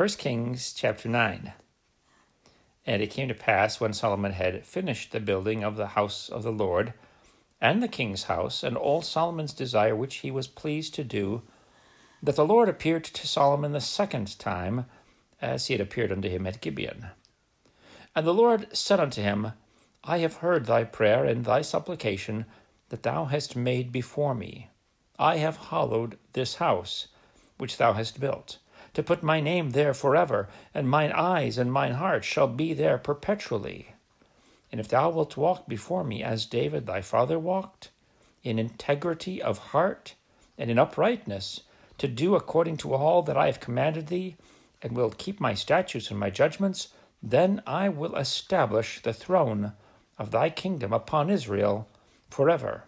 1 Kings chapter 9. And it came to pass when Solomon had finished the building of the house of the Lord, and the king's house, and all Solomon's desire which he was pleased to do, that the Lord appeared to Solomon the second time, as he had appeared unto him at Gibeon. And the Lord said unto him, I have heard thy prayer and thy supplication that thou hast made before me. I have hallowed this house which thou hast built, to put my name there forever, and mine eyes and mine heart shall be there perpetually. And if thou wilt walk before me as David thy father walked, in integrity of heart and in uprightness, to do according to all that I have commanded thee, and wilt keep my statutes and my judgments, then I will establish the throne of thy kingdom upon Israel forever.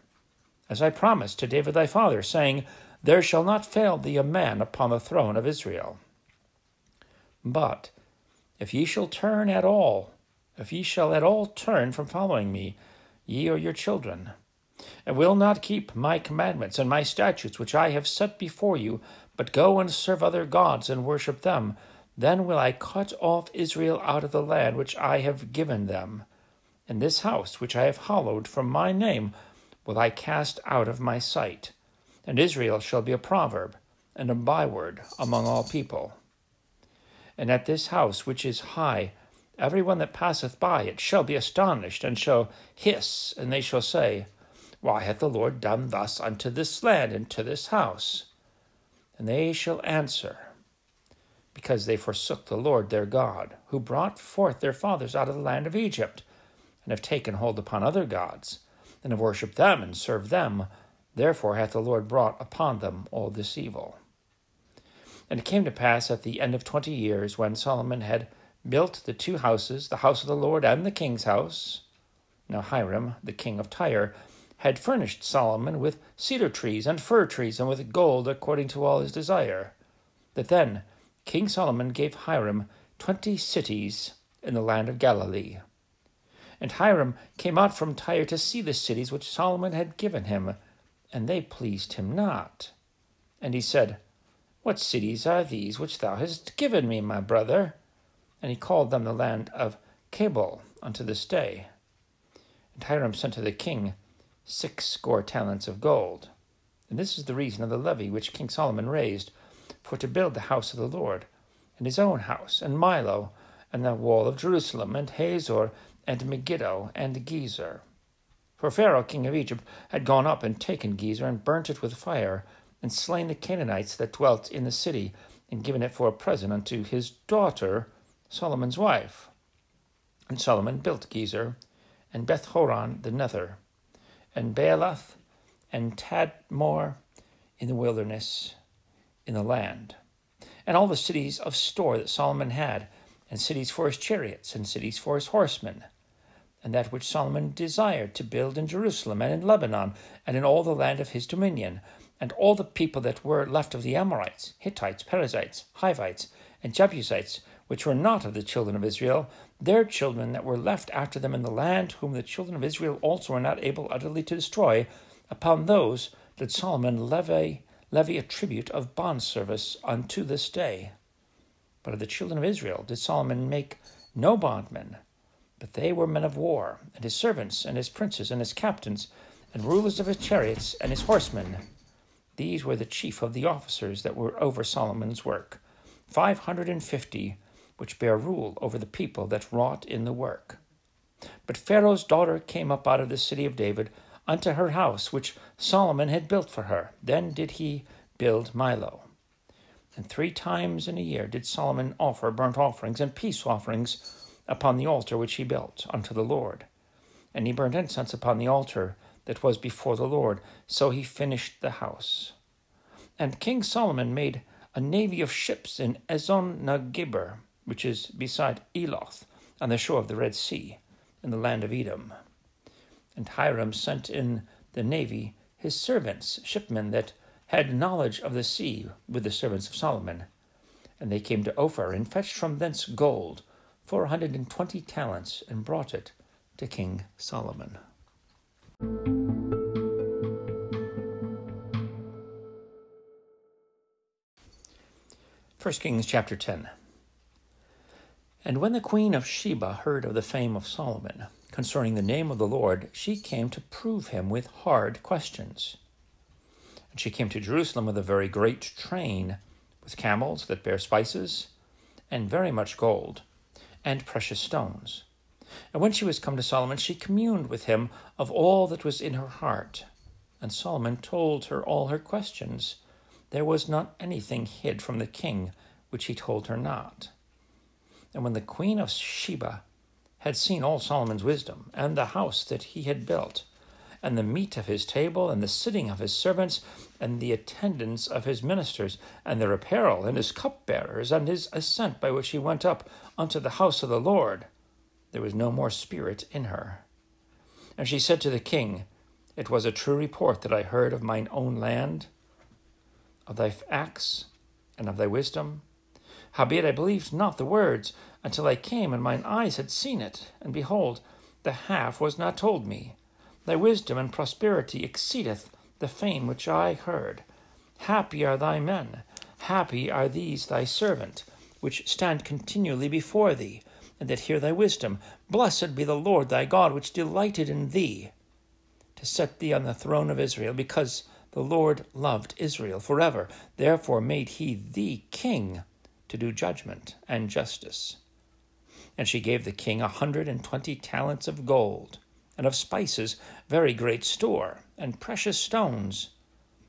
As I promised to David thy father, saying, There shall not fail thee a man upon the throne of Israel. But if ye shall turn at all, if ye shall at all turn from following me, ye or your children, and will not keep my commandments and my statutes which I have set before you, but go and serve other gods and worship them, then will I cut off Israel out of the land which I have given them. And this house which I have hallowed from my name will I cast out of my sight. And Israel shall be a proverb and a byword among all people. And at this house which is high, every one that passeth by it shall be astonished, and shall hiss, and they shall say, why hath the Lord done thus unto this land and to this house? And they shall answer, Because they forsook the Lord their God, who brought forth their fathers out of the land of Egypt, and have taken hold upon other gods, and have worshipped them and served them. Therefore hath the Lord brought upon them all this evil. And it came to pass at the end of twenty years, when Solomon had built the two houses, the house of the Lord and the king's house. Now Hiram, the king of Tyre, had furnished Solomon with cedar trees and fir trees and with gold according to all his desire. That then King Solomon gave Hiram twenty cities in the land of Galilee. And Hiram came out from Tyre to see the cities which Solomon had given him, and they pleased him not. And he said, What cities are these which thou hast given me, my brother? And he called them the land of Cabul unto this day. And Hiram sent to the king six score talents of gold. And this is the reason of the levy which King Solomon raised for to build the house of the Lord, and his own house, and Millo, and the wall of Jerusalem, and Hazor, and Megiddo, and Gezer. For Pharaoh king of Egypt had gone up and taken Gezer, and burnt it with fire, and slain the Canaanites that dwelt in the city, and given it for a present unto his daughter, Solomon's wife. And Solomon built Gezer, and Beth Horon the nether, and Baalath and Tadmor in the wilderness in the land, and all the cities of store that Solomon had, and cities for his chariots, and cities for his horsemen, and that which Solomon desired to build in Jerusalem and in Lebanon, and in all the land of his dominion, and all the people that were left of the Amorites, Hittites, Perizzites, Hivites, and Jebusites, which were not of the children of Israel, their children that were left after them in the land, whom the children of Israel also were not able utterly to destroy, upon those did Solomon levy, levy a tribute of bond service unto this day. But of the children of Israel did Solomon make no bondmen, but they were men of war, and his servants, and his princes, and his captains, and rulers of his chariots, and his horsemen. These were the chief of the officers that were over Solomon's work, five hundred and fifty which bare rule over the people that wrought in the work. But Pharaoh's daughter came up out of the city of David unto her house, which Solomon had built for her. Then did he build Millo. And three times in a year did Solomon offer burnt offerings and peace offerings upon the altar which he built unto the Lord. And he burnt incense upon the altar that was before the Lord. So he finished the house. And King Solomon made a navy of ships in Ezion-geber, which is beside Eloth, on the shore of the Red Sea, in the land of Edom. And Hiram sent in the navy his servants, shipmen that had knowledge of the sea, with the servants of Solomon. And they came to Ophir, and fetched from thence gold, four hundred and twenty talents, and brought it to King Solomon. First Kings chapter 10. And when the queen of Sheba heard of the fame of Solomon concerning the name of the Lord, she came to prove him with hard questions. And she came to Jerusalem with a very great train, with camels that bear spices, and very much gold, and precious stones. And when she was come to Solomon, she communed with him of all that was in her heart. And Solomon told her all her questions. There was not anything hid from the king which he told her not. And when the queen of Sheba had seen all Solomon's wisdom, and the house that he had built, and the meat of his table, and the sitting of his servants, and the attendance of his ministers, and their apparel, and his cupbearers, and his ascent by which he went up unto the house of the Lord, there was no more spirit in her. And she said to the king, It was a true report that I heard of mine own land, of thy acts, and of thy wisdom, Howbeit I believed not the words until I came and mine eyes had seen it, and behold, the half was not told me. Thy wisdom and prosperity exceedeth the fame which I heard. Happy are thy men, happy are these thy servant, which stand continually before thee, and that hear thy wisdom. Blessed be the Lord thy God, which delighted in thee, to set thee on the throne of Israel, because the Lord loved Israel forever. Therefore made he thee king to do judgment and justice. And she gave the king a hundred and twenty talents of gold, and of spices very great store, and precious stones.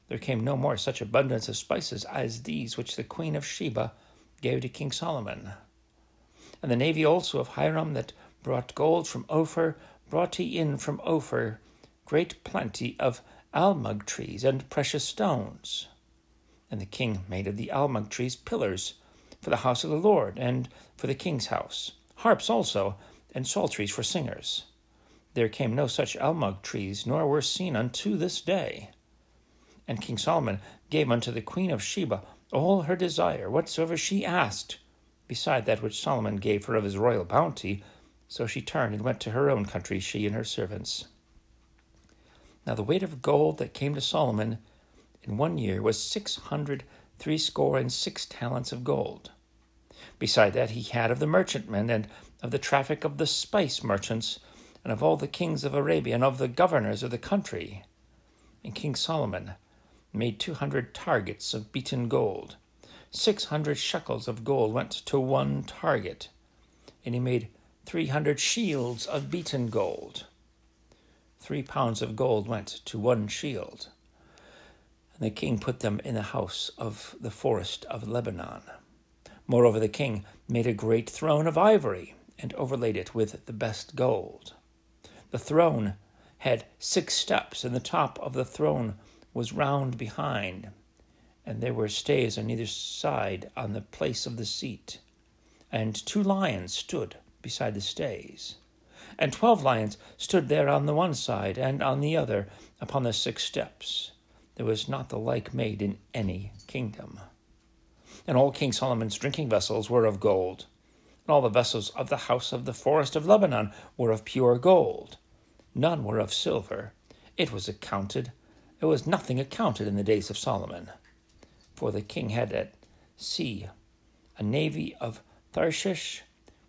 There came no more such abundance of spices as these which the queen of Sheba gave to King Solomon. And the navy also of Hiram that brought gold from Ophir brought he in from Ophir great plenty of almug trees and precious stones. And the king made of the almug trees pillars for the house of the Lord, and for the king's house, harps also, and psalteries for singers. There came no such almug trees, nor were seen unto this day. And King Solomon gave unto the queen of Sheba all her desire, whatsoever she asked, beside that which Solomon gave her of his royal bounty. So she turned and went to her own country, she and her servants. Now the weight of gold that came to Solomon in one year was six hundred threescore and six talents of gold. Beside that, he had of the merchantmen, and of the traffic of the spice merchants, and of all the kings of Arabia, and of the governors of the country. And King Solomon made two hundred targets of beaten gold. Six hundred shekels of gold went to one target, and he made three hundred shields of beaten gold. Three pounds of gold went to one shield. And the king put them in the house of the forest of Lebanon. Moreover, the king made a great throne of ivory and overlaid it with the best gold. The throne had six steps, and the top of the throne was round behind, and there were stays on either side on the place of the seat. And two lions stood beside the stays. And twelve lions stood there on the one side and on the other upon the six steps. There was not the like made in any kingdom. And all King Solomon's drinking vessels were of gold, and all the vessels of the house of the forest of Lebanon were of pure gold. None were of silver. It was accounted, it was nothing accounted in the days of Solomon. For the king had at sea a navy of Tarshish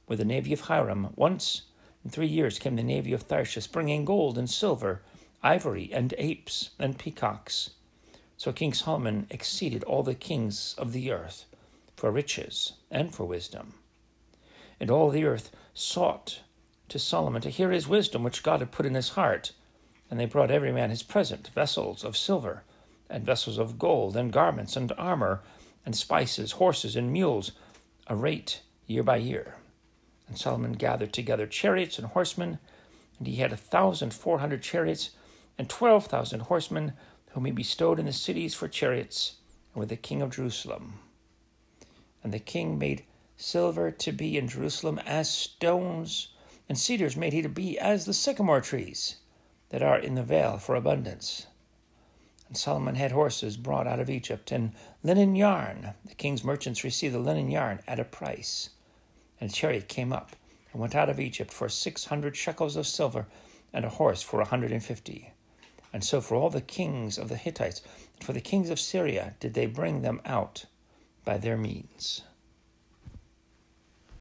with the navy of Hiram. Once in three years came the navy of Tarshish, bringing gold and silver ivory, and apes, and peacocks. So King Solomon exceeded all the kings of the earth for riches and for wisdom. And all the earth sought to Solomon to hear his wisdom which God had put in his heart. And they brought every man his present, vessels of silver, and vessels of gold, and garments, and armor, and spices, horses, and mules, a rate year by year. And Solomon gathered together chariots and horsemen, and he had a thousand four hundred chariots and twelve thousand horsemen, whom he bestowed in the cities for chariots, and with the king of Jerusalem. And the king made silver to be in Jerusalem as stones, and cedars made he to be as the sycamore trees that are in the vale for abundance. And Solomon had horses brought out of Egypt, and linen yarn. The king's merchants received the linen yarn at a price. And a chariot came up and went out of Egypt for six hundred shekels of silver, and a horse for a hundred and fifty. And so for all the kings of the Hittites, and for the kings of Syria, did they bring them out by their means.